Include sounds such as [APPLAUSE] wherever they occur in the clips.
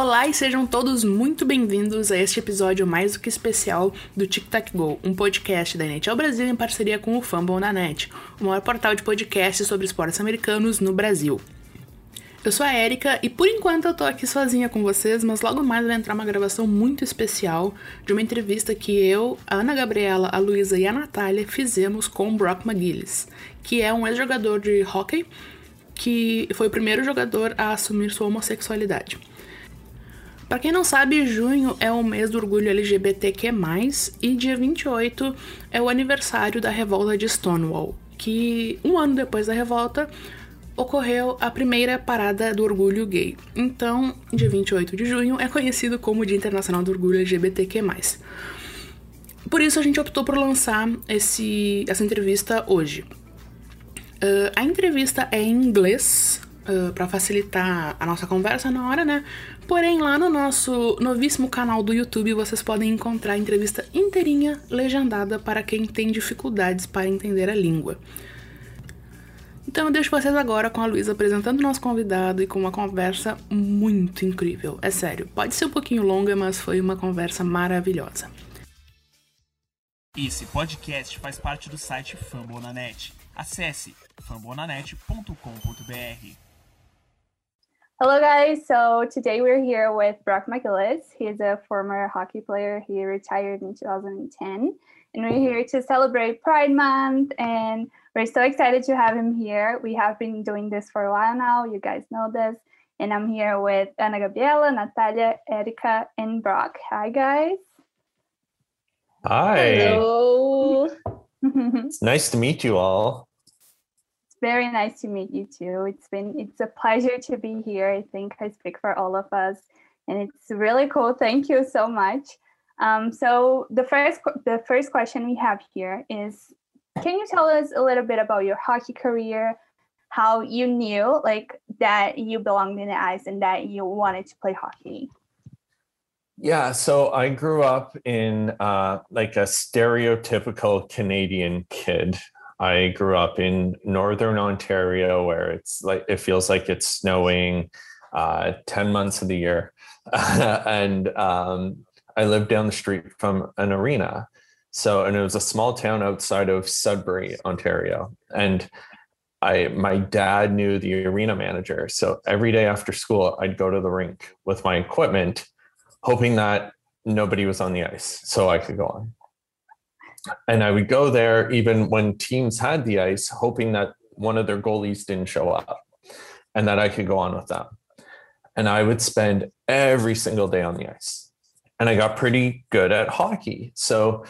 Olá e sejam todos muito bem-vindos a este episódio mais do que especial do Tic Tac Go, um podcast da NHL Brasil em parceria com o Fumble na Net, o maior portal de podcasts sobre esportes americanos no Brasil. Eu sou a Erika e por enquanto eu tô aqui sozinha com vocês, mas logo mais vai entrar uma gravação muito especial de uma entrevista que eu, a Ana Gabriela, a Luísa e a Natália fizemos com o Brock McGillis, que é um ex-jogador de hockey que foi o primeiro jogador a assumir sua homossexualidade. Para quem não sabe, junho é o mês do orgulho LGBTQ+, e dia 28 é o aniversário da revolta de Stonewall, que um ano depois da revolta ocorreu a primeira parada do orgulho gay. Então, dia 28 de junho é conhecido como Dia Internacional do Orgulho LGBTQ+. Por isso a gente optou por lançar esse, essa entrevista hoje. Uh, a entrevista é em inglês, uh, para facilitar a nossa conversa na hora, né? Porém, lá no nosso novíssimo canal do YouTube vocês podem encontrar a entrevista inteirinha legendada para quem tem dificuldades para entender a língua. Então eu deixo vocês agora com a Luísa apresentando o nosso convidado e com uma conversa muito incrível. É sério, pode ser um pouquinho longa, mas foi uma conversa maravilhosa. Esse podcast faz parte do site Fambonanet. Acesse fambonanet.com.br. Hello, guys. So today we're here with Brock McGillis. He's a former hockey player. He retired in 2010. And we're here to celebrate Pride Month. And we're so excited to have him here. We have been doing this for a while now. You guys know this. And I'm here with Ana Gabriela, Nathália, Érica, and Brock. Hi, guys. Hi. Hello. [LAUGHS] It's nice to meet you all very nice to meet you too. It's been it's a pleasure to be here. I think I speak for all of us, and it's really cool. Thank you so much. Um, so the first the first question we have here is, can you tell us a little bit about your hockey career? How you knew like that you belonged in the ice and that you wanted to play hockey? Yeah, so I grew up in uh, like a stereotypical Canadian kid. I grew up in northern Ontario where it's like it feels like it's snowing uh, 10 months of the year. [LAUGHS] and um, I lived down the street from an arena. So, and it was a small town outside of Sudbury, Ontario. And I, my dad knew the arena manager. So every day after school, I'd go to the rink with my equipment, hoping that nobody was on the ice so I could go on and I would go there even when teams had the ice, hoping that one of their goalies didn't show up and that I could go on with them. And I would spend every single day on the ice. And I got pretty good at hockey. So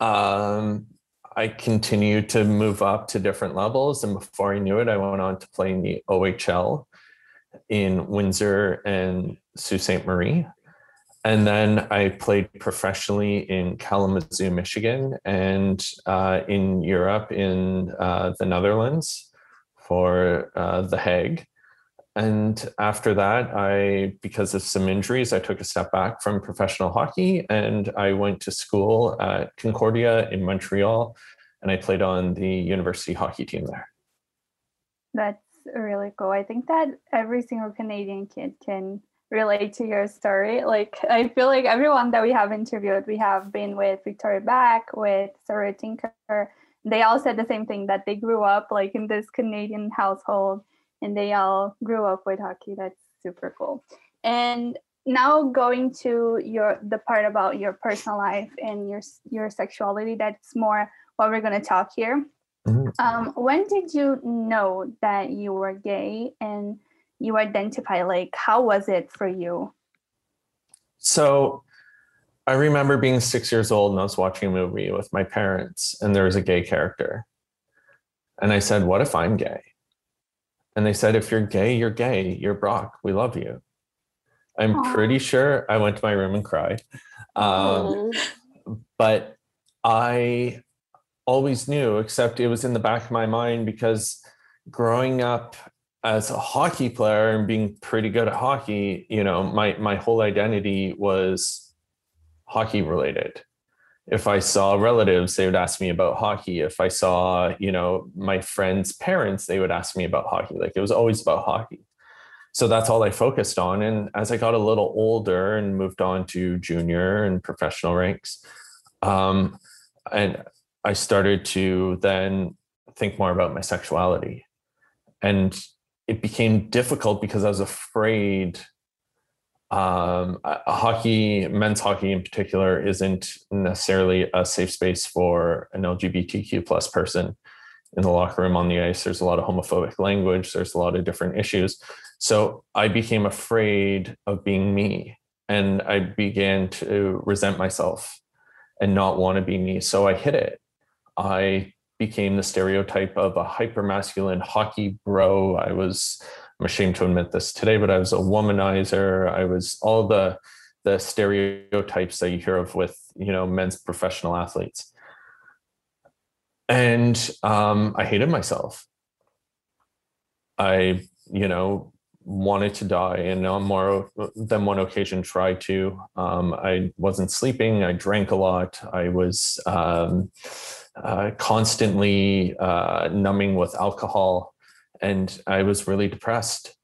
um, I continued to move up to different levels. And before I knew it, I went on to play in the OHL in Windsor and Sault Ste. Marie. And then I played professionally in Kalamazoo, Michigan, and uh, in Europe, in uh, the Netherlands for uh, The Hague. And after that, I, because of some injuries, I took a step back from professional hockey and I went to school at Concordia in Montreal and I played on the university hockey team there. That's really cool. I think that every single Canadian kid can relate to your story. Like I feel like everyone that we have interviewed, we have been with Victoria Bach, with Sarah Tinker. They all said the same thing that they grew up like in this Canadian household and they all grew up with hockey. That's super cool. And now going to your the part about your personal life and your your sexuality, that's more what we're gonna talk here. Mm-hmm. Um, when did you know that you were gay and you identify like how was it for you? So i remember being six years old and i was watching a movie with my parents and there was a gay character. And i said what if i'm gay? And they said if you're gay you're gay. You're brock. We love you. I'm Aww. pretty sure i went to my room and cried. Um, but i always knew except it was in the back of my mind because growing up as a hockey player and being pretty good at hockey, you know, my my whole identity was hockey related. If I saw relatives, they would ask me about hockey. If I saw, you know, my friends' parents, they would ask me about hockey. Like it was always about hockey. so that's all I focused on. And as I got a little older and moved on to junior and professional ranks, um, and I started to then think more about my sexuality. And it became difficult because I was afraid um, hockey, men's hockey in particular, isn't necessarily a safe space for an LGBTQ plus person in the locker room on the ice. There's a lot of homophobic language. There's a lot of different issues. So I became afraid of being me, and I began to resent myself and not want to be me. So I hid it. I became the stereotype of a hyper masculine hockey bro. I was I'm ashamed to admit this today, but I was a womanizer. I was all the the stereotypes that you hear of with you know men's professional athletes, and um, I hated myself. I you know wanted to die, and on more than one occasion tried to. Um, I wasn't sleeping. I drank a lot. I was um, uh, constantly uh, numbing with alcohol and I was really depressed.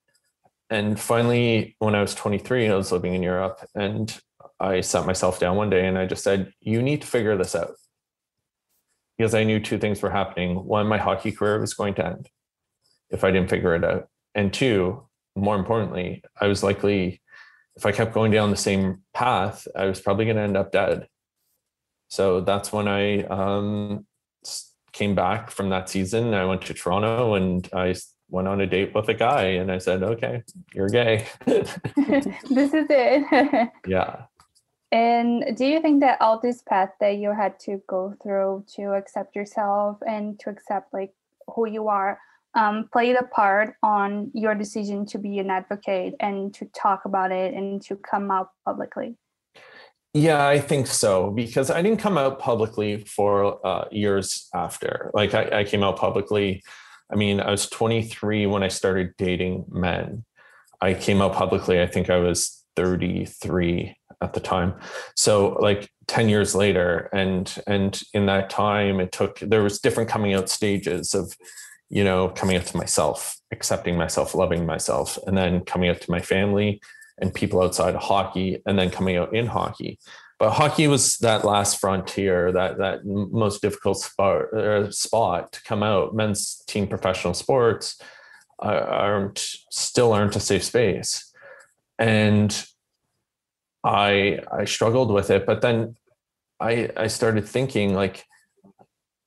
And finally, when I was 23, I was living in Europe and I sat myself down one day and I just said, You need to figure this out. Because I knew two things were happening. One, my hockey career was going to end if I didn't figure it out. And two, more importantly, I was likely, if I kept going down the same path, I was probably going to end up dead. So that's when I um, came back from that season. I went to Toronto and I went on a date with a guy and I said, okay, you're gay. [LAUGHS] [LAUGHS] this is it. [LAUGHS] yeah. And do you think that all this path that you had to go through to accept yourself and to accept like who you are um, played a part on your decision to be an advocate and to talk about it and to come out publicly? Yeah, I think so because I didn't come out publicly for uh, years after. Like I, I, came out publicly. I mean, I was 23 when I started dating men. I came out publicly. I think I was 33 at the time. So like 10 years later, and and in that time, it took there was different coming out stages of, you know, coming up to myself, accepting myself, loving myself, and then coming up to my family and people outside of hockey and then coming out in hockey. But hockey was that last frontier that that most difficult spot, uh, spot to come out. Men's team professional sports uh, aren't still aren't a safe space. And i i struggled with it but then i i started thinking like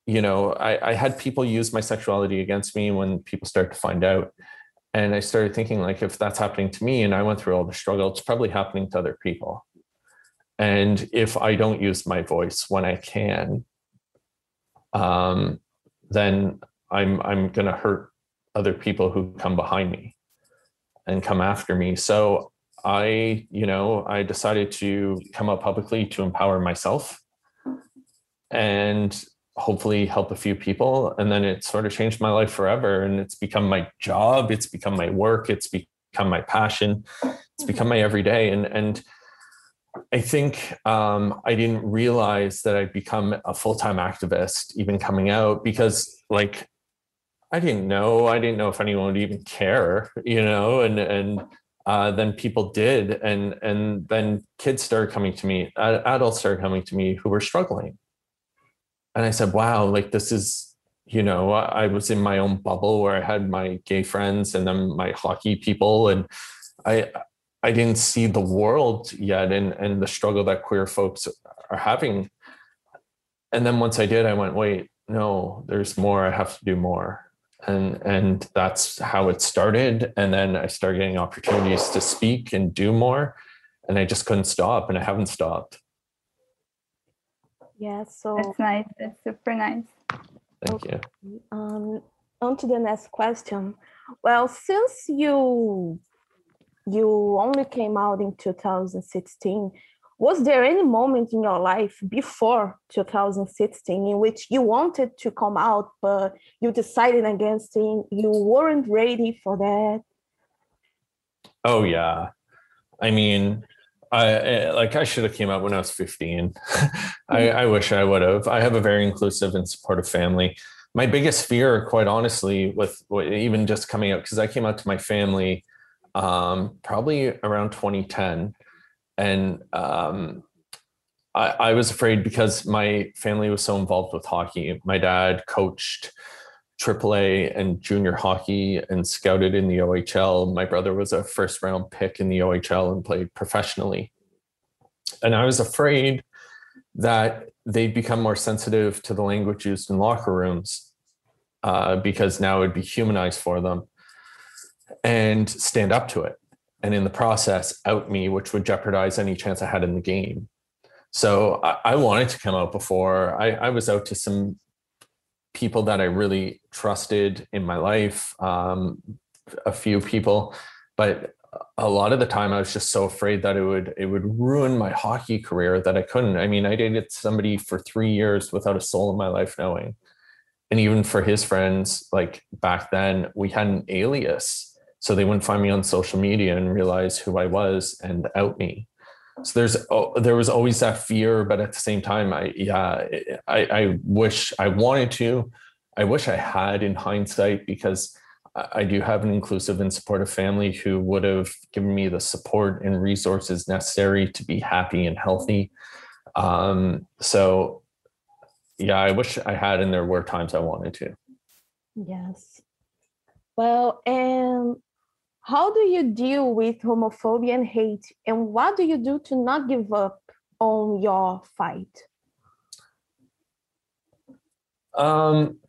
you know i i had people use my sexuality against me when people start to find out and I started thinking, like, if that's happening to me and I went through all the struggle, it's probably happening to other people. And if I don't use my voice when I can, um, then I'm I'm gonna hurt other people who come behind me and come after me. So I, you know, I decided to come out publicly to empower myself and hopefully help a few people and then it sort of changed my life forever and it's become my job it's become my work it's become my passion it's become my everyday and and i think um, i didn't realize that i'd become a full-time activist even coming out because like i didn't know i didn't know if anyone would even care you know and and uh, then people did and and then kids started coming to me adults started coming to me who were struggling and I said, wow, like this is, you know, I was in my own bubble where I had my gay friends and then my hockey people, and I I didn't see the world yet and and the struggle that queer folks are having. And then once I did, I went, wait, no, there's more. I have to do more. And and that's how it started. And then I started getting opportunities to speak and do more. And I just couldn't stop and I haven't stopped. Yeah, so that's nice. That's super nice. Thank okay. you. Um, on to the next question. Well, since you you only came out in 2016, was there any moment in your life before 2016 in which you wanted to come out, but you decided against it? You weren't ready for that? Oh yeah. I mean, I like I should have came out when I was 15. [LAUGHS] I, I wish I would have. I have a very inclusive and supportive family. My biggest fear, quite honestly, with even just coming out, because I came out to my family um, probably around 2010. And um, I, I was afraid because my family was so involved with hockey. My dad coached AAA and junior hockey and scouted in the OHL. My brother was a first round pick in the OHL and played professionally. And I was afraid that they'd become more sensitive to the language used in locker rooms uh, because now it'd be humanized for them and stand up to it. And in the process, out me, which would jeopardize any chance I had in the game. So I, I wanted to come out before I, I, was out to some people that I really trusted in my life, um, a few people, but a lot of the time I was just so afraid that it would it would ruin my hockey career that I couldn't. I mean, I dated somebody for three years without a soul in my life knowing. And even for his friends, like back then, we had an alias. So they wouldn't find me on social media and realize who I was and out me so there's oh, there was always that fear but at the same time i yeah i i wish i wanted to. I wish i had in hindsight because i do have an inclusive and supportive family who would have given me the support and resources necessary to be happy and healthy. Um so yeah i wish i had and there were times i wanted to. Yes. Well and how do you deal with homophobia and hate? And what do you do to not give up on your fight? Um,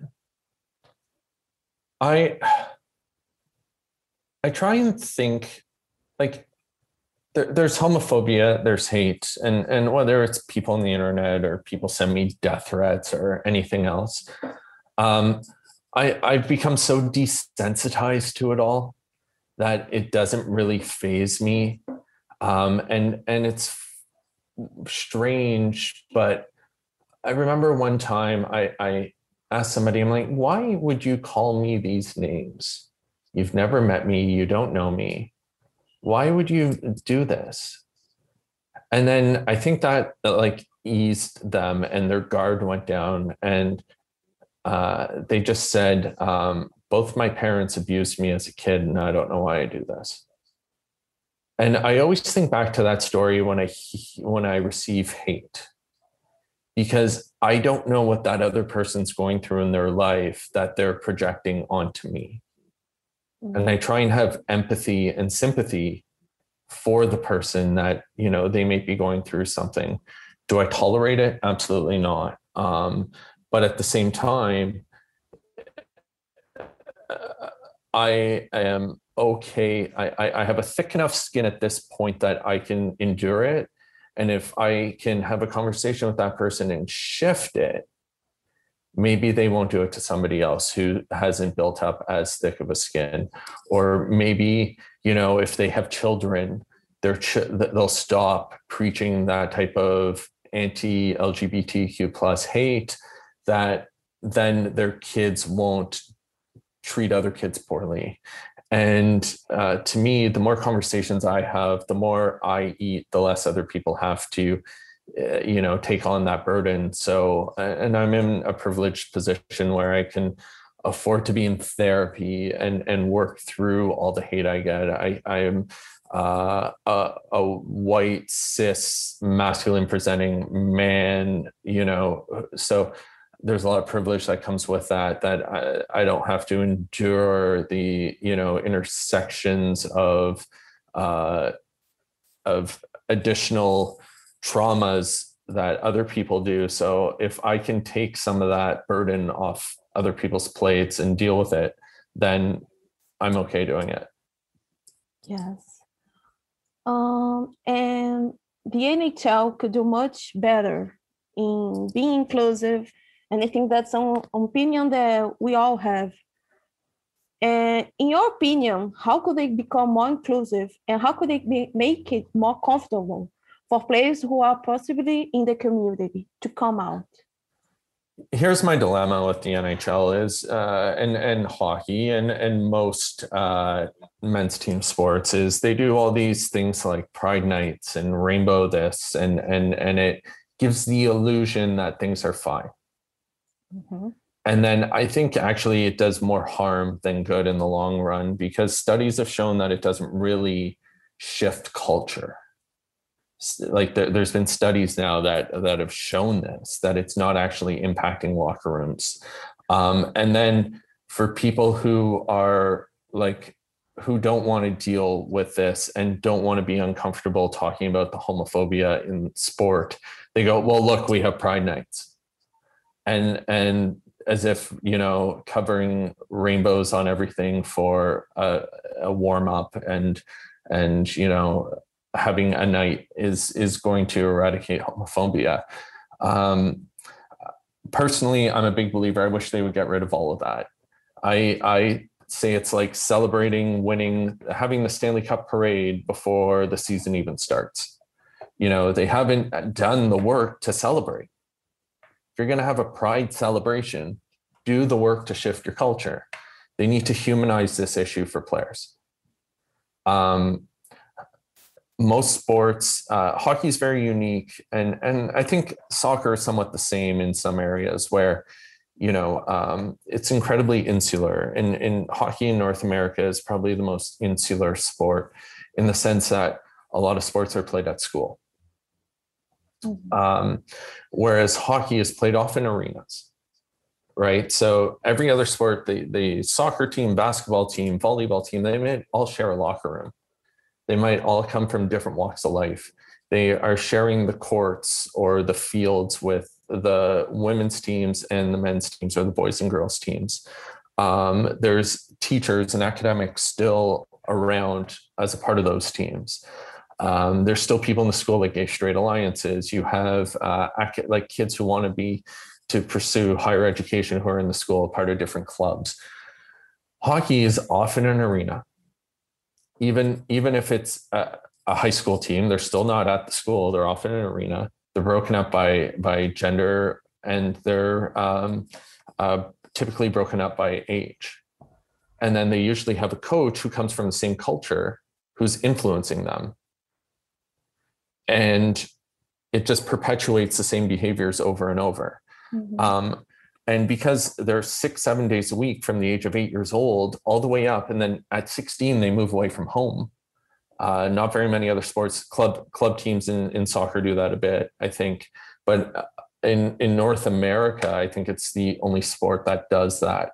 I I try and think like there, there's homophobia, there's hate, and and whether it's people on the internet or people send me death threats or anything else, um, I I've become so desensitized to it all that it doesn't really phase me. Um, and and it's strange, but I remember one time I, I asked somebody, I'm like, why would you call me these names? You've never met me, you don't know me. Why would you do this? And then I think that like eased them and their guard went down and uh, they just said, um, both my parents abused me as a kid and i don't know why i do this. And i always think back to that story when i when i receive hate because i don't know what that other person's going through in their life that they're projecting onto me. And i try and have empathy and sympathy for the person that you know they may be going through something. Do i tolerate it? Absolutely not. Um, but at the same time I am okay. I, I have a thick enough skin at this point that I can endure it. And if I can have a conversation with that person and shift it, maybe they won't do it to somebody else who hasn't built up as thick of a skin. Or maybe, you know, if they have children, they're ch- they'll stop preaching that type of anti LGBTQ plus hate that then their kids won't treat other kids poorly. And uh, to me, the more conversations I have, the more I eat, the less other people have to, uh, you know, take on that burden. So, and I'm in a privileged position where I can afford to be in therapy and and work through all the hate I get. I I am uh, a, a white cis masculine presenting man, you know, so there's a lot of privilege that comes with that that I, I don't have to endure the you know intersections of uh, of additional traumas that other people do. So if i can take some of that burden off other people's plates and deal with it then i'm okay doing it. Yes. Um, and the nhl could do much better in being inclusive and I think that's an opinion that we all have. And in your opinion, how could they become more inclusive and how could they make it more comfortable for players who are possibly in the community to come out? Here's my dilemma with the NHL is uh, and and hockey and and most uh, men's team sports is they do all these things like Pride nights and Rainbow this and and and it gives the illusion that things are fine Mm-hmm. and then I think actually it does more harm than good in the long run because studies have shown that it doesn't really shift culture. Like there, has been studies now that that have shown this that it's not actually impacting locker rooms. Um, and then for people who are like who don't want to deal with this and don't want to be uncomfortable talking about the homophobia in sport, they go, "Well, look, we have Pride nights." And and as if you know covering rainbows on everything for a, a warm up and and you know having a night is is going to eradicate homophobia. Um, personally i'm a big believer. I wish they would get rid of all of that. I i say it's like celebrating winning having the stanley cup parade before the season even starts. You know they haven't done the work to celebrate you're going to have a pride celebration, do the work to shift your culture. They need to humanize this issue for players. Um, most sports, uh, hockey is very unique, and and I think soccer is somewhat the same in some areas where, you know, um, it's incredibly insular. And in hockey in North America is probably the most insular sport, in the sense that a lot of sports are played at school. Um, whereas hockey is played off in arenas, right? So every other sport, the, the soccer team, basketball team, volleyball team, they might all share a locker room. They might all come from different walks of life. They are sharing the courts or the fields with the women's teams and the men's teams or the boys and girls teams. Um, there's teachers and academics still around as a part of those teams. Um, there's still people in the school like gay straight alliances. You have uh, like kids who want to be to pursue higher education who are in the school, part of different clubs. Hockey is often an arena. Even even if it's a, a high school team, they're still not at the school. They're often an arena. They're broken up by by gender, and they're um, uh, typically broken up by age. And then they usually have a coach who comes from the same culture who's influencing them and it just perpetuates the same behaviors over and over. Mm-hmm. Um, and because they're six, seven days a week from the age of eight years old all the way up, and then at 16 they move away from home. Uh, not very many other sports club club teams in, in soccer do that a bit, I think. But uh, in in North America, I think it's the only sport that does that.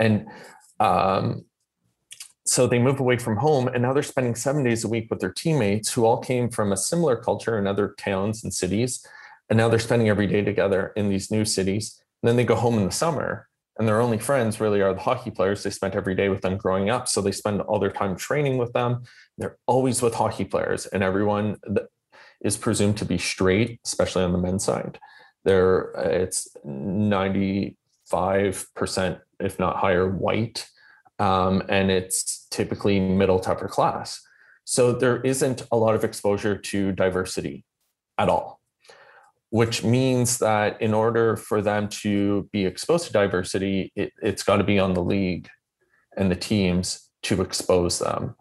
And um, so they move away from home and now they're spending seven days a week with their teammates who all came from a similar culture in other towns and cities. And now they're spending every day together in these new cities. And then they go home in the summer and their only friends really are the hockey players they spent every day with them growing up. So they spend all their time training with them. They're always with hockey players and everyone is presumed to be straight especially on the men's side. There uh, it's 95% if not higher white um, and it's typically middle to upper class. So there isn't a lot of exposure to diversity at all, which means that in order for them to be exposed to diversity, it, it's got to be on the league and the teams to expose them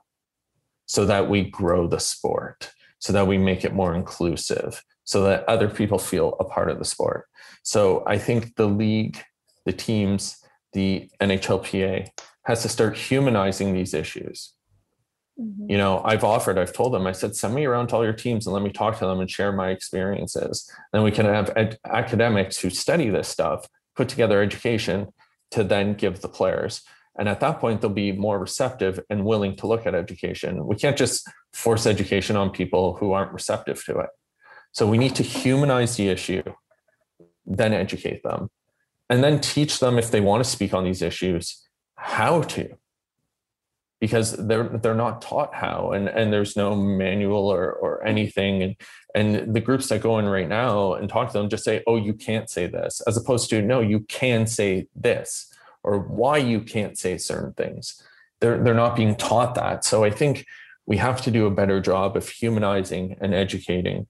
so that we grow the sport, so that we make it more inclusive, so that other people feel a part of the sport. So I think the league, the teams, the NHLPA has to start humanizing these issues. Mm-hmm. You know, I've offered, I've told them, I said, send me around to all your teams and let me talk to them and share my experiences. Then we can have ed- academics who study this stuff, put together education to then give the players. And at that point, they'll be more receptive and willing to look at education. We can't just force education on people who aren't receptive to it. So we need to humanize the issue, then educate them, and then teach them if they want to speak on these issues how to. Because they're they're not taught how and and there's no manual or or anything. And and the groups that go in right now and talk to them just say oh you can't say this as opposed to no you can say this or why you can't say certain things. They're they're not being taught that. So i think we have to do a better job of humanizing and educating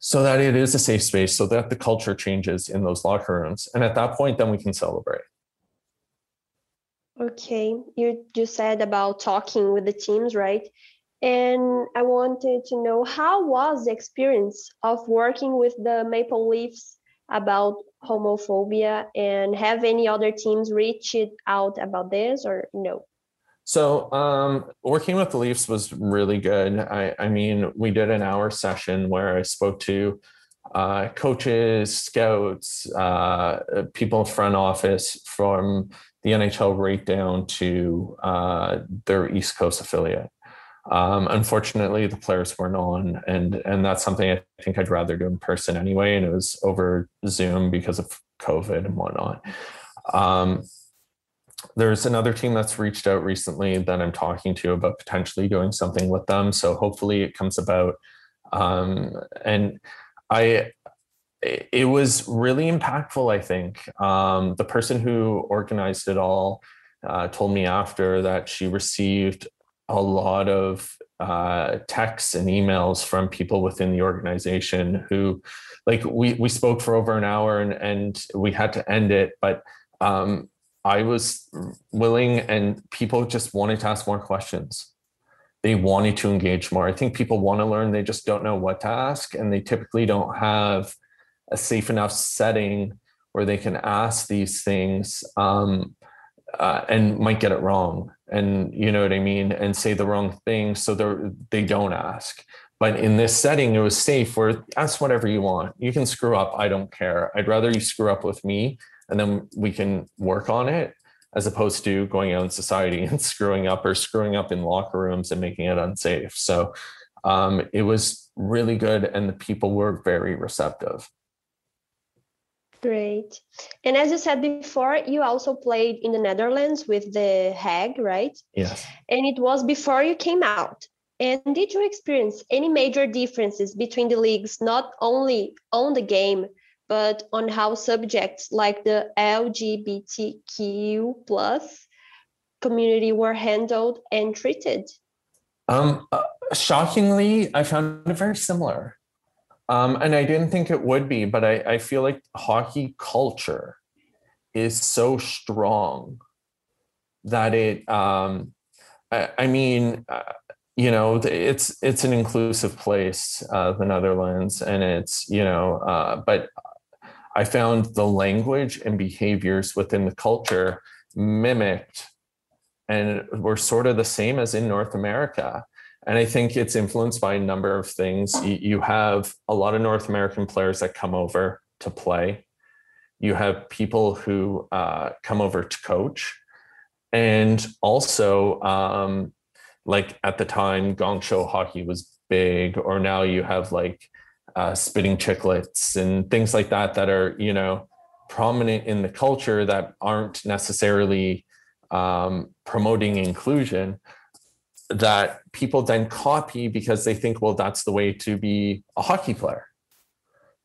so that it is a safe space so that the culture changes in those locker rooms. And at that point then we can celebrate Okay, you you said about talking with the teams, right? And I wanted to know how was the experience of working with the Maple Leafs about homophobia and have any other teams reached out about this or no so um, working with the Leafs was really good. I, I, mean, we did an hour session where I spoke to uh, coaches, scouts, uh, people in front office from the NHL right down to uh, their East Coast affiliate. Um, unfortunately, the players weren't on, and and that's something I think I'd rather do in person anyway. And it was over Zoom because of COVID and whatnot. Um, there's another team that's reached out recently that I'm talking to about potentially doing something with them. So hopefully it comes about. Um, and I, it was really impactful. I think um, the person who organized it all uh, told me after that she received a lot of uh, texts and emails from people within the organization who, like, we we spoke for over an hour and and we had to end it, but um, I was willing, and people just wanted to ask more questions. They wanted to engage more. I think people want to learn, they just don't know what to ask, and they typically don't have a safe enough setting where they can ask these things um, uh, and might get it wrong. And you know what I mean? And say the wrong thing. So they they don't ask. But in this setting, it was safe where ask whatever you want. You can screw up. I don't care. I'd rather you screw up with me and then we can work on it as opposed to going out in society [LAUGHS] and screwing up or screwing up in locker rooms and making it unsafe. So um, it was really good, and the people were very receptive. Great. And as you said before, you also played in the Netherlands with the Hague, right? Yes. And it was before you came out. And did you experience any major differences between the leagues, not only on the game, but on how subjects like the LGBTQ plus community were handled and treated? Um, uh, shockingly, I found it very similar. Um, and I didn't think it would be, but I, I feel like hockey culture is so strong that it, um, I, I mean, uh, you know it's it's an inclusive place uh, the netherlands and it's you know uh, but I found the language and behaviors within the culture mimicked and were sort of the same as in North America. And I think it's influenced by a number of things. You have a lot of North American players that come over to play. You have people who uh, come over to coach. And also, um, like at the time, gong show hockey was big, or now you have like uh, Spittin' Chiclets and things like that that are you know prominent in the culture that aren't necessarily um, promoting inclusion that people then copy because they think well that's the way to be a hockey player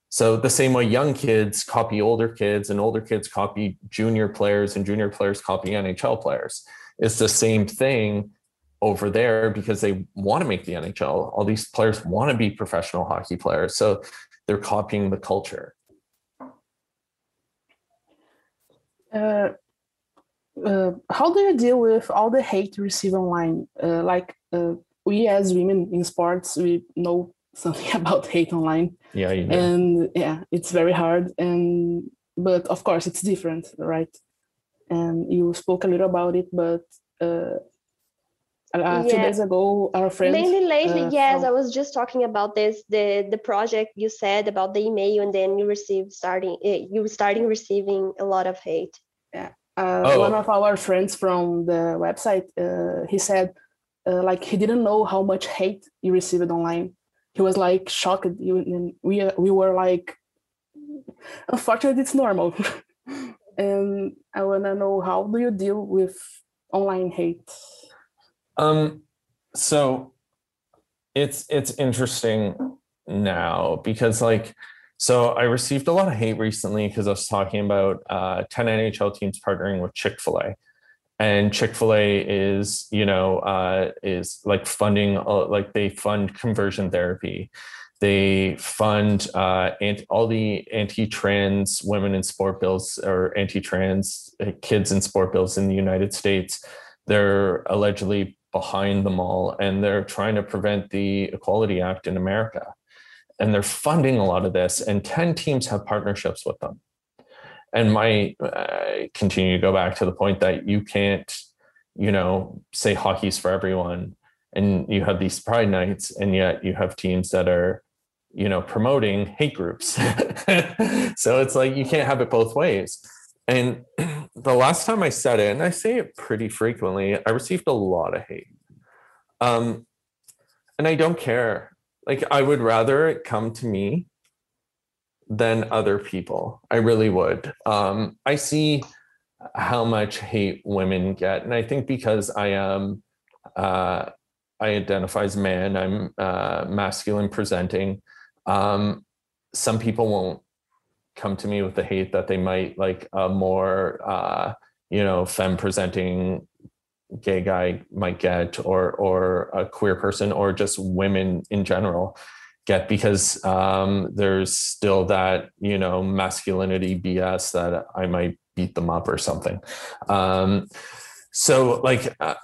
so the same way young kids copy older kids and older kids copy junior players and junior players copy nhl players it's the same thing over there because they want to make the NHL. All these players want to be professional hockey players. So they're copying the culture. Uh, uh, how do you deal with all the hate you receive online? Uh, like uh, we as women in sports, we know [LAUGHS] something about hate online. Yeah, you know. and yeah, it's very hard. And but of course, it's different, right? And you spoke a little about it, but uh, a few days ago our friend mainly lately uh, yes from... i was just talking about this the the project you said about the email and then you received starting eh, you starting receiving a lot of hate yeah uh, oh. one of our friends from the website uh, he said uh, like he didn't know how much hate he received online. He was like shocked we we were like unfortunately it's normal. [LAUGHS] And i want to know how do you deal with online hate? Um, so it's it's interesting now because like so I received a lot of hate recently because I was talking about uh, 10 NHL teams partnering with Chick-fil-A. And Chick-fil-A is, you know, uh, is like funding, uh, like they fund conversion therapy. They fund uh, anti- all the anti-trans women in sport bills or anti-trans uh, kids in sport bills in the United States. They're allegedly behind them all and they're trying to prevent the Equality Act in America. And they're funding a lot of this, and 10 teams have partnerships with them. and my uh, continue to go back to the point that you can't you know say hockey's for everyone and you have these pride nights and yet you have teams that are you know promoting hate groups. [LAUGHS] So it's like you can't have it both ways. And [CLEARS THROAT] the last time i said it and i say it pretty frequently i received a lot of hate. Um and i don't care like i would rather it come to me than other people. I really would. Um i see how much hate women get and i think because i am uh i identify as man i'm uh masculine presenting um, some people won't come to me with the hate that they might like a more uh, you know femme presenting gay guy might get or or a queer person or just women in general get because um, there's still that you know masculinity bs that i might beat them up or something um, so like uh,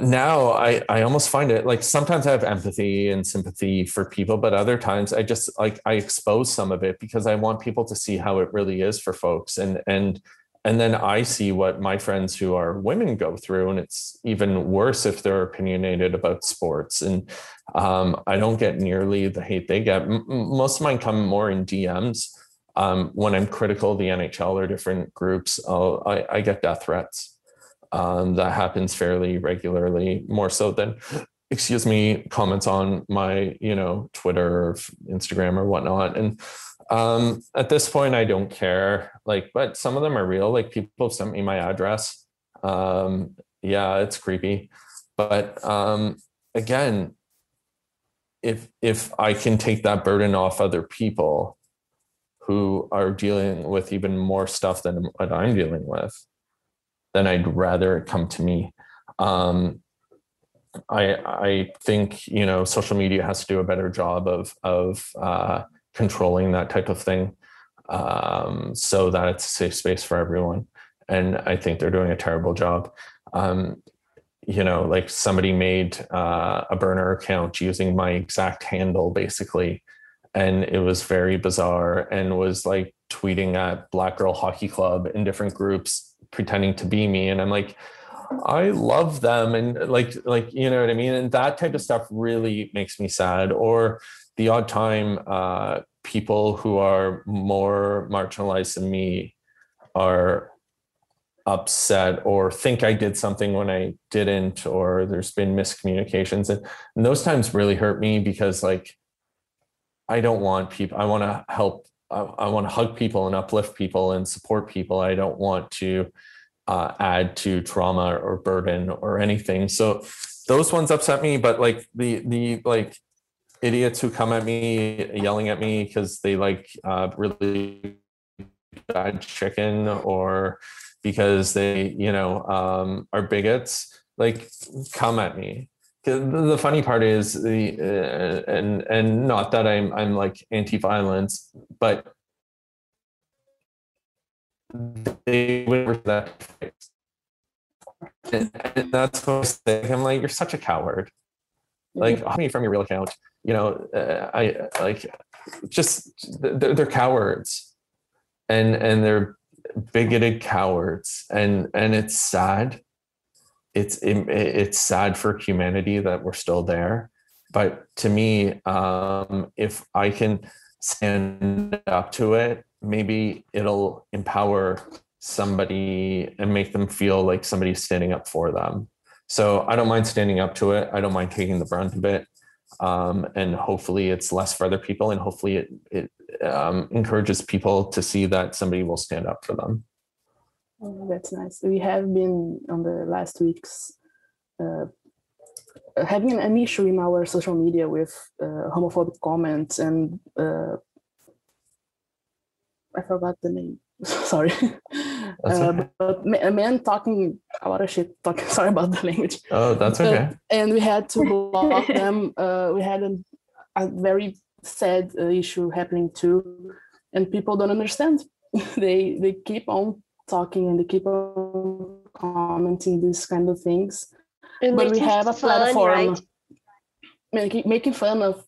now I, I almost find it like sometimes I have empathy and sympathy for people, but other times I just like I expose some of it because I want people to see how it really is for folks. And and and then I see what my friends who are women go through, and it's even worse if they're opinionated about sports. And um, I don't get nearly the hate they get. M- most of mine come more in DMs. Um, when I'm critical of the NHL or different groups, I, I get death threats um, that happens fairly regularly, more so than, excuse me, comments on my, you know, Twitter or Instagram or whatnot. And um, at this point, I don't care. Like, but some of them are real. Like people have sent me my address. Um, yeah, it's creepy. But um, again, if if I can take that burden off other people who are dealing with even more stuff than what I'm dealing with, then I'd rather it come to me. Um, I I think you know social media has to do a better job of of uh, controlling that type of thing, um, so that it's a safe space for everyone. And I think they're doing a terrible job. Um, you know, like somebody made uh, a burner account using my exact handle, basically, and it was very bizarre and was like tweeting at Black Girl Hockey Club in different groups pretending to be me. And i'm like i love them. And like like you know what i mean? And that type of stuff really makes me sad. Or the odd time uh, people who are more marginalized than me are upset or think I did something when I didn't, or there's been miscommunications. And, and, those times really hurt me because like I don't want people, I want to help I, I want to hug people and uplift people and support people. I don't want to uh, add to trauma or burden or anything. So those ones upset me. But like the the like idiots who come at me yelling at me because they like uh, really bad chicken or because they you know um, are bigots like come at me the funny part is the uh, and and not that I'm I'm like anti-violence, but they would that and, and that's what. I'm like, you're such a coward. Like, hide me from your real account. You know, uh, I like just they're, they're cowards, and and they're bigoted cowards, and and it's sad. It's it, it's sad for humanity that we're still there. But to me um, if i can stand up to it maybe it'll empower somebody and make them feel like somebody's standing up for them. So i don't mind standing up to it. I don't mind taking the brunt of it um, and hopefully it's less for other people and hopefully it, it um, encourages people to see that somebody will stand up for them Oh, that's nice. We have been on the last weeks uh, having an issue in our social media with uh, homophobic comments and uh, I forgot the name. [LAUGHS] sorry. Uh, okay. but a man talking a lot of shit. Talking. [LAUGHS] Sorry about the language. Oh, that's okay. and we had to block [LAUGHS] them. Uh, we had a, a very sad uh, issue happening too, and people don't understand. they they keep on talking and they keep on commenting these kind of things. And but we have a fun, platform right? making, making fun of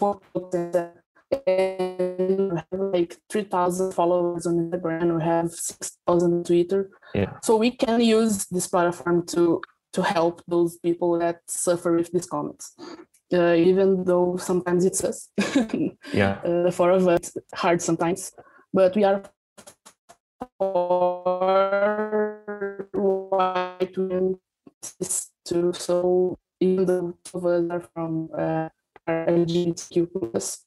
uh, and we have like 3,000 followers on Instagram. We have 6,000 Twitter. Yeah. So we can use this platform to to help those people that suffer with these comments. Uh, even though sometimes it's us, [LAUGHS] Yeah. uh, the four of us, hard sometimes, but we are for white women too. So even though of us are from uh, are LGBTQ plus,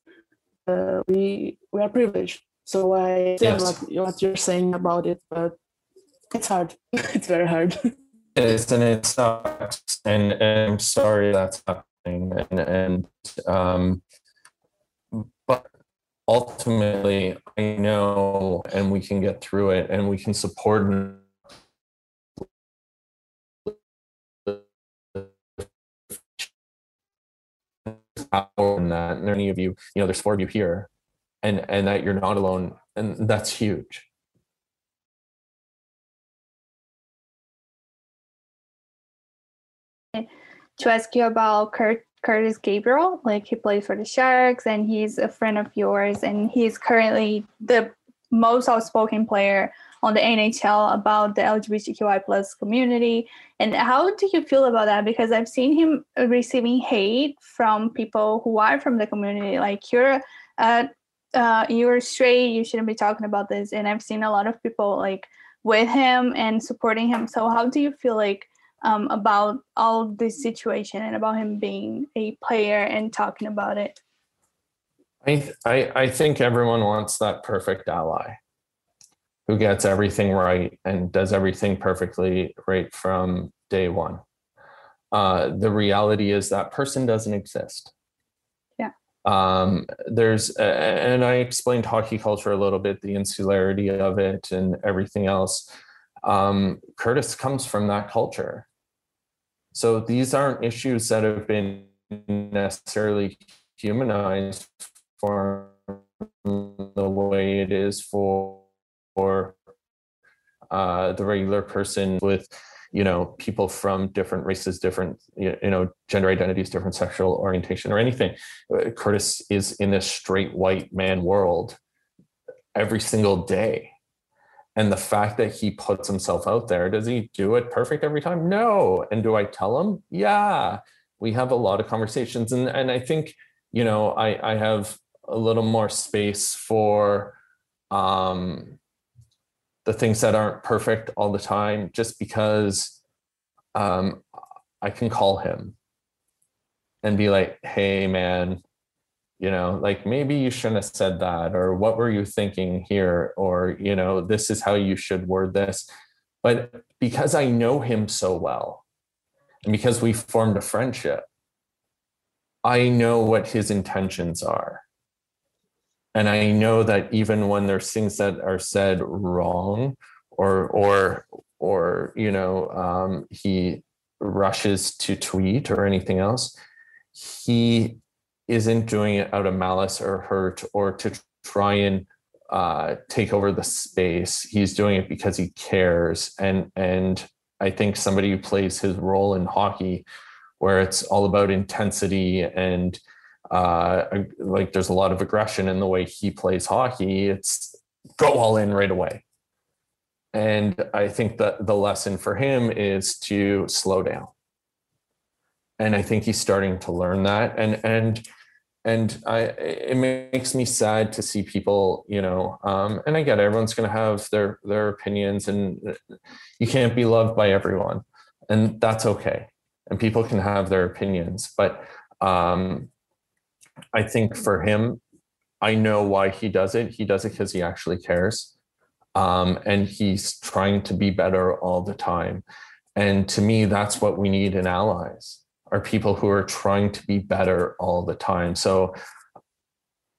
uh, we we are privileged. So I Yes. what, what you're saying about it, but it's hard. [LAUGHS] it's very hard. It's and it sucks, and, and I'm sorry that's happening, and and um, but ultimately, I know, and we can get through it, and we can support. Power in that, and any of you, you know, there's four of you here, and and that you're not alone, and that's huge. to ask you about Kurt Kurtis Gabriel. Like he plays for the Sharks and he's a friend of yours and he's currently the most outspoken player on the NHL about the LGBTQI plus community. And how do you feel about that? Because I've seen him receiving hate from people who are from the community. Like you're uh, uh, you're straight, you shouldn't be talking about this. And I've seen a lot of people like with him and supporting him. So how do you feel like um, about all this situation and about him being a player and talking about it. I, I I think everyone wants that perfect ally who gets everything right and does everything perfectly right from day one. Uh, the reality is that person doesn't exist. Yeah. Um, there's uh, and I explained hockey culture a little bit, the insularity of it, and everything else. Um, Kurtis comes from that culture. So these aren't issues that have been necessarily humanized for the way it is for for uh, the regular person with you know people from different races different you know gender identities different sexual orientation or anything. Uh, kurtis is in this straight white man world every single day. And the fact that he puts himself out there does he do it perfect every time? No. And do i tell him? Yeah. We have a lot of conversations. And and i think you know i i have a little more space for um the things that aren't perfect all the time just because um i can call him and be like hey man you know like maybe you shouldn't have said that or what were you thinking here? Or you know this is how you should word this. But because i know him so well and because we formed a friendship i know what his intentions are and i know that even when there's things that are said wrong or or or you know um, he rushes to tweet or anything else he isn't doing it out of malice or hurt or to try and uh, take over the space. He's doing it because he cares. And and i think somebody who plays his role in hockey where it's all about intensity and uh, like there's a lot of aggression in the way he plays hockey. It's go all in right away. And I think that the lesson for him is to slow down. And I think he's starting to learn that. And and and I it makes me sad to see people, you know, um, and I get everyone's gonna have their their opinions and you can't be loved by everyone. And that's okay. And people can have their opinions. But um I think for him, I know why he does it. He does it because he actually cares. Um, and he's trying to be better all the time. And to me, that's what we need in allies are people who are trying to be better all the time. So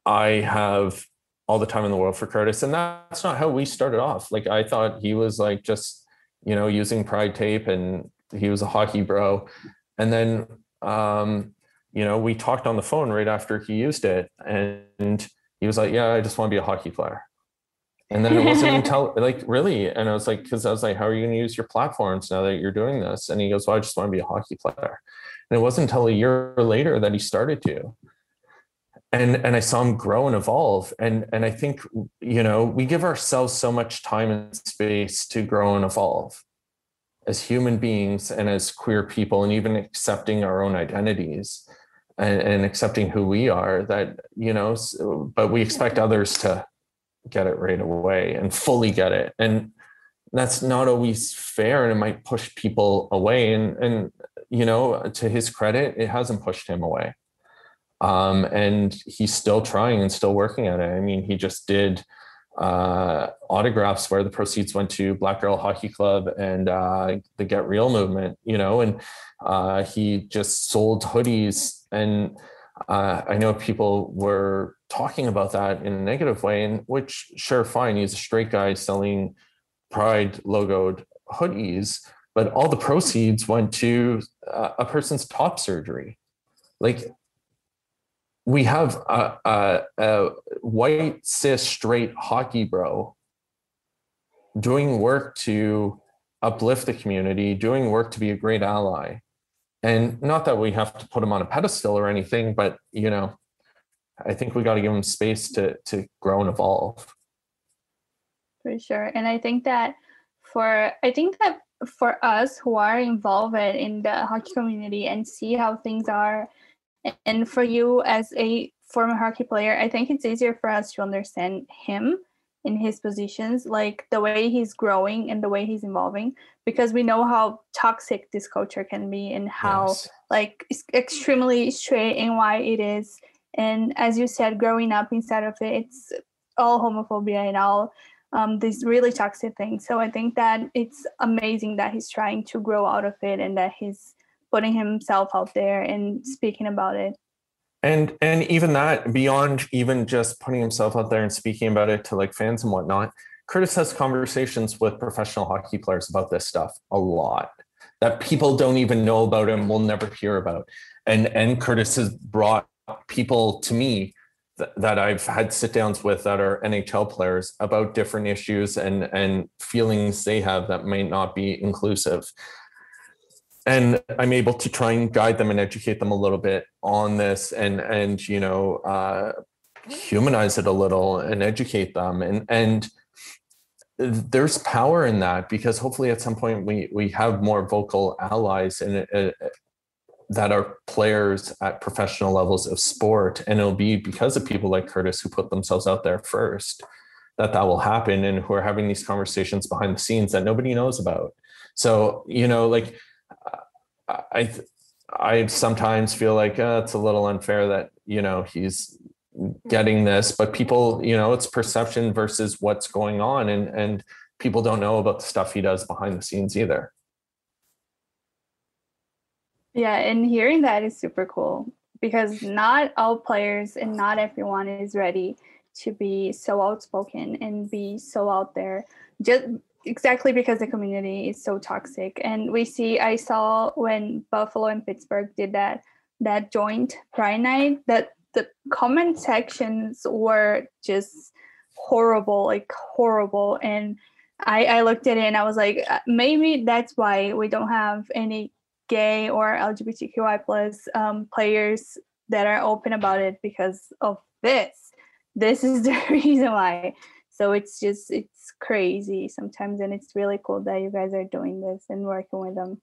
I have all the time in the world for Kurtis. And that's not how we started off. Like I thought he was like just, you know, using pride tape and he was a hockey bro. And then um, you know, we talked on the phone right after he used it, and he was like, "Yeah, I just want to be a hockey player." And then it wasn't [LAUGHS] until like really, and I was like, because I was like, "How are you going to use your platforms now that you're doing this?" And he goes, "Well, I just want to be a hockey player." And it wasn't until a year later that he started to. and and I saw him grow and evolve. And and I think you know we give ourselves so much time and space to grow and evolve as human beings and as queer people, and even accepting our own identities and, and accepting who we are. That you know, so, but we expect others to get it right away and fully get it, and that's not always fair, and it might push people away. And and you know, to his credit, it hasn't pushed him away um, and he's still trying and still working at it. I mean, he just did uh, autographs where the proceeds went to Black Girl Hockey Club and uh, the Get Real movement, you know, and uh, he just sold hoodies. And uh, I know people were talking about that in a negative way, and which, sure, fine, he's a straight guy selling Pride logoed hoodies, but all the proceeds went to uh, a person's top surgery. Like we have a, a, a white cis straight hockey bro doing work to uplift the community, doing work to be a great ally. And not that we have to put him on a pedestal or anything, but you know, I think we got to give him space to to grow and evolve. For sure. And I think that for I think that for us who are involved in the hockey community and see how things are and for you as a former hockey player, I think it's easier for us to understand him in his positions, like the way he's growing and the way he's evolving, because we know how toxic this culture can be and how yes. like extremely straight and why it is. And as you said, growing up inside of it, it's all homophobia and all um, these really toxic things. So I think that it's amazing that he's trying to grow out of it and that he's putting himself out there and speaking about it. And and even that beyond even just putting himself out there and speaking about it to like fans and whatnot kurtis has conversations with professional hockey players about this stuff a lot that people don't even know about and will never hear about. And and kurtis has brought people to me that, i've had sit downs with that are nhl players about different issues and and feelings they have that may not be inclusive and I'm able to try and guide them and educate them a little bit on this and and you know uh, humanize it a little and educate them. And and there's power in that because hopefully at some point we we have more vocal allies and uh, that are players at professional levels of sport. And it'll be because of people like Kurtis who put themselves out there first that that will happen and who are having these conversations behind the scenes that nobody knows about. So you know like I I sometimes feel like uh, it's a little unfair that you know he's getting this, but people, you know, it's perception versus what's going on, and and people don't know about the stuff he does behind the scenes either. Yeah, and hearing that is super cool because not all players and not everyone is ready to be so outspoken and be so out there just exactly because the community is so toxic. And we see i saw when buffalo and pittsburgh did that that joint pride night that the comment sections were just horrible like horrible. And i i looked at it and i was like uh, maybe that's why we don't have any gay or lgbtqi plus um, players that are open about it because of this. This is [LAUGHS] the reason why so it's just it's crazy sometimes and it's really cool that you guys are doing this and working with them.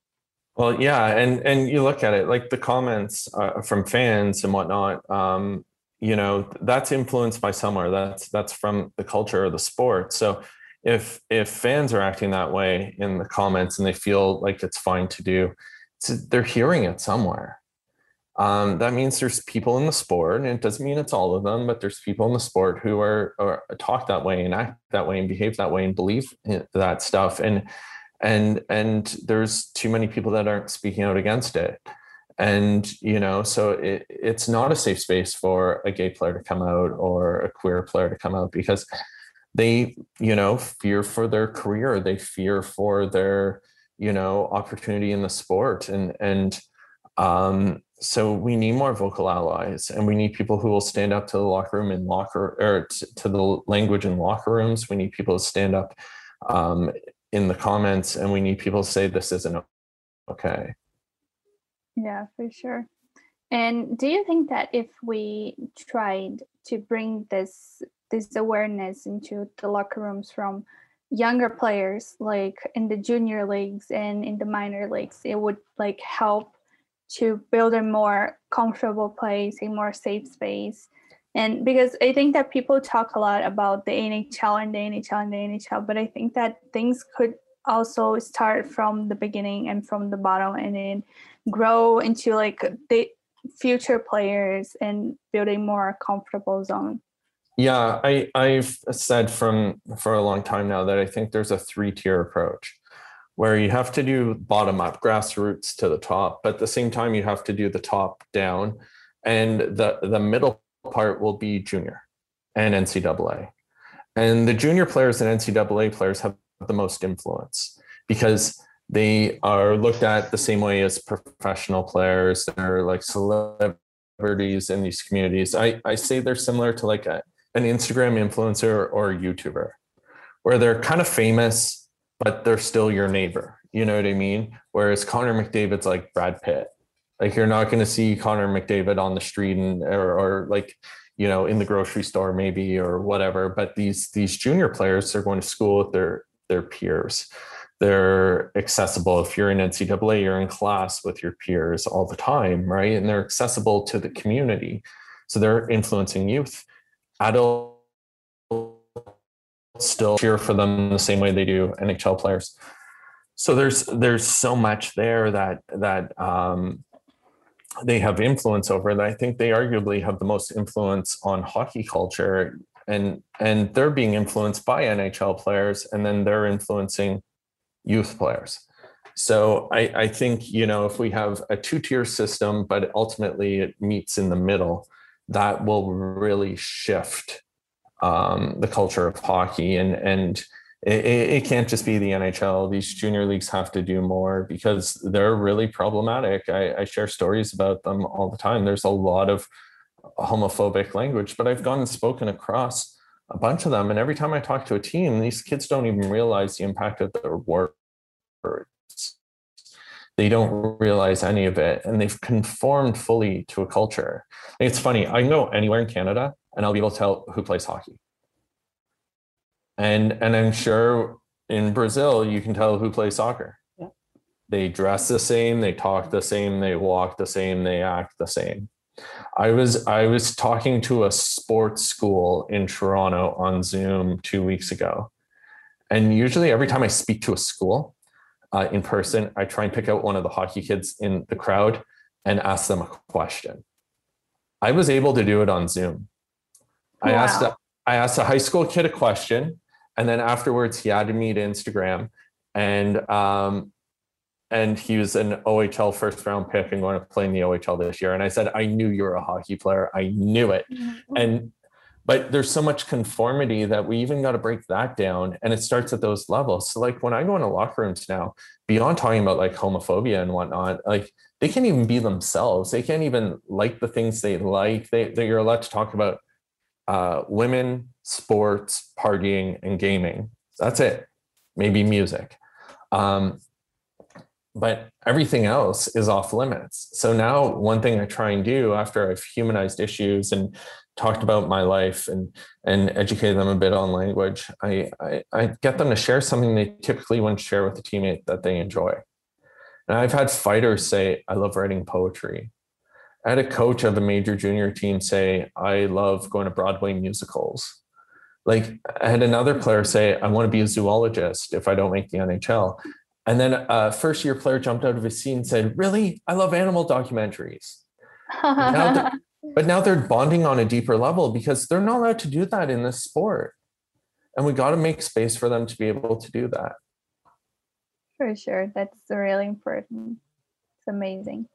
Well yeah and and you look at it like the comments uh, from fans and whatnot um you know that's influenced by somewhere. That's that's from the culture of the sport. So if if fans are acting that way in the comments and they feel like it's fine to do they're hearing it somewhere um, that means there's people in the sport, and it doesn't mean it's all of them, but there's people in the sport who are, are talk that way and act that way and behave that way and believe that stuff. And and and there's too many people that aren't speaking out against it. And you know, so it, it's not a safe space for a gay player to come out or a queer player to come out because they, you know, fear for their career, they fear for their, you know, opportunity in the sport, and and um, so we need more vocal allies and we need people who will stand up to the locker room in locker or to the language in locker rooms. We need people to stand up um, in the comments and we need people to say this isn't okay. Yeah for sure. And do you think that if we tried to bring this this awareness into the locker rooms from younger players like in the junior leagues and in the minor leagues it would like help to build a more comfortable place a more safe space. And because i think that people talk a lot about the nhl and the nhl and the nhl but i think that things could also start from the beginning and from the bottom and then grow into like the future players and build a more comfortable zone. Yeah, I, I've said from for a long time now that I think there's a three tier approach where you have to do bottom up, grassroots to the top, but at the same time you have to do the top down, and the the middle part will be junior and NCAA, and the junior players and NCAA players have the most influence because they are looked at the same way as professional players. They're like celebrities in these communities. I, I say they're similar to like a an Instagram influencer or YouTuber where they're kind of famous, but they're still your neighbor. You know what I mean? Whereas Connor McDavid's like Brad Pitt. Like you're not going to see Connor McDavid on the street and or, or like you know in the grocery store maybe or whatever. But these these junior players are going to school with their their peers. They're accessible. If you're in NCAA, you're in class with your peers all the time, right? And they're accessible to the community. So they're influencing youth adults still cheer for them the same way they do NHL players. So there's there's so much there that that um, they have influence over that I think they arguably have the most influence on hockey culture and and they're being influenced by NHL players and then they're influencing youth players. So I, I think you know if we have a two-tier system, but ultimately it meets in the middle, that will really shift um, the culture of hockey and and it, it, can't just be the NHL. These junior leagues have to do more because they're really problematic. I, I share stories about them all the time. There's a lot of homophobic language, but I've gone and spoken across a bunch of them. And every time I talk to a team, these kids don't even realize the impact of their words they don't realize any of it and they've conformed fully to a culture it's funny i can go anywhere in canada and i'll be able to tell who plays hockey and and i'm sure in brazil you can tell who plays soccer yeah. they dress the same they talk the same they walk the same they act the same i was i was talking to a sports school in toronto on zoom two weeks ago and usually every time i speak to a school uh, in person, I try and pick out one of the hockey kids in the crowd and ask them a question. I was able to do it on Zoom. Wow. I asked a, I asked a high school kid a question, and then afterwards he added me to Instagram, and um, and he was an OHL first round pick and going to play in the OHL this year. And I said, I knew you were a hockey player. I knew it. Mm-hmm. And but there's so much conformity that we even got to break that down and it starts at those levels so like when i go into locker rooms now beyond talking about like homophobia and whatnot like they can't even be themselves they can't even like the things they like they, they you're allowed to talk about uh, women sports partying and gaming that's it maybe music um, but everything else is off limits. So now one thing I try and do after I've humanized issues and talked about my life and and educated them a bit on language, I, I, I get them to share something they typically wouldn't share with a teammate that they enjoy. And I've had fighters say, I love writing poetry. I had a coach of a major junior team say, I love going to Broadway musicals. Like I had another player say, I want to be a zoologist if I don't make the NHL. And then a first year player jumped out of his seat and said, Really? I love animal documentaries. now [LAUGHS] but now they're bonding on a deeper level because they're not allowed to do that in this sport. And we got to make space for them to be able to do that. For sure. That's really important. It's amazing.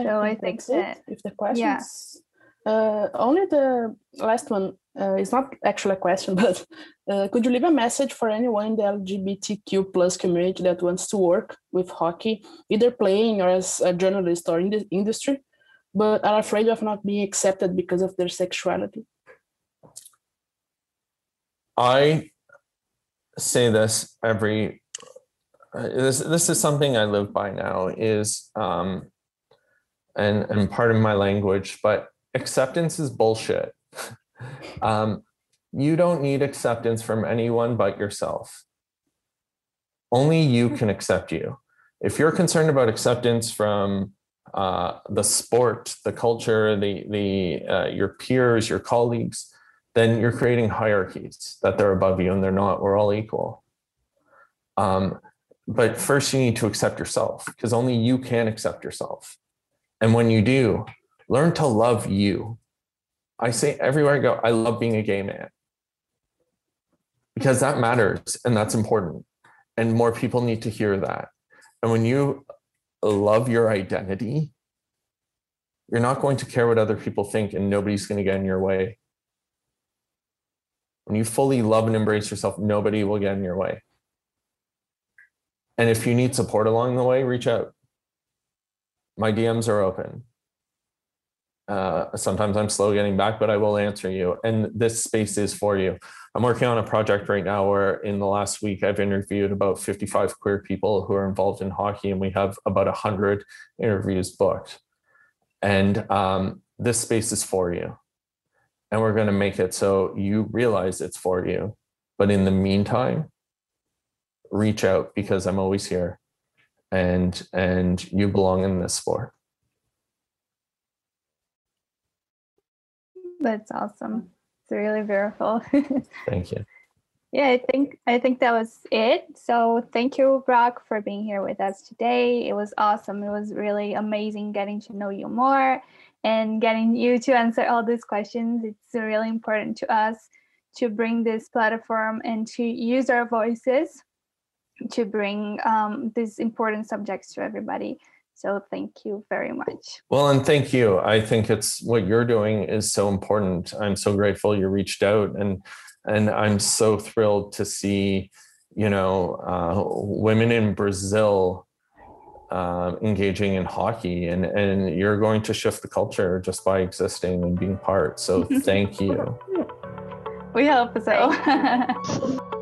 So I think, I think that, if the questions uh, only the last one uh, is not actually a question, [LAUGHS] but uh, could you leave a message for anyone in the LGBTQ plus community that wants to work with hockey, either playing or as a journalist or in the industry, but are afraid of not being accepted because of their sexuality? I say this every. Uh, this this is something I live by now. Is um, and and pardon my language, but acceptance is bullshit. [LAUGHS] um, you don't need acceptance from anyone but yourself. Only you can accept you. If you're concerned about acceptance from uh, the sport, the culture, the the uh, your peers, your colleagues, then you're creating hierarchies that they're above you and they're not. We're all equal. Um, but first, you need to accept yourself because only you can accept yourself. And when you do, learn to love you. I say everywhere I go, I love being a gay man because that matters and that's important. And more people need to hear that. And when you love your identity, you're not going to care what other people think and nobody's going to get in your way. When you fully love and embrace yourself, nobody will get in your way. And if you need support along the way, reach out. My DMs are open. Uh, sometimes I'm slow getting back, but I will answer you. And this space is for you. I'm working on a project right now where in the last week I've interviewed about 55 queer people who are involved in hockey, and we have about 100 interviews booked. And um, this space is for you. And we're going to make it so you realize it's for you. But in the meantime, reach out because I'm always here and and you belong in this sport. That's awesome. It's really beautiful. [LAUGHS] Thank you. Yeah, I think I think that was it. So thank you, Brock, for being here with us today. It was awesome. It was really amazing getting to know you more and getting you to answer all these questions. It's really important to us to bring this platform and to use our voices to bring um, these important subjects to everybody. So thank you very much. Well, and thank you. I think it's what you're doing is so important. I'm so grateful you reached out, and and I'm so thrilled to see, you know, uh, women in Brazil uh, engaging in hockey, and and you're going to shift the culture just by existing and being part. So [LAUGHS] thank you. We hope so. [LAUGHS]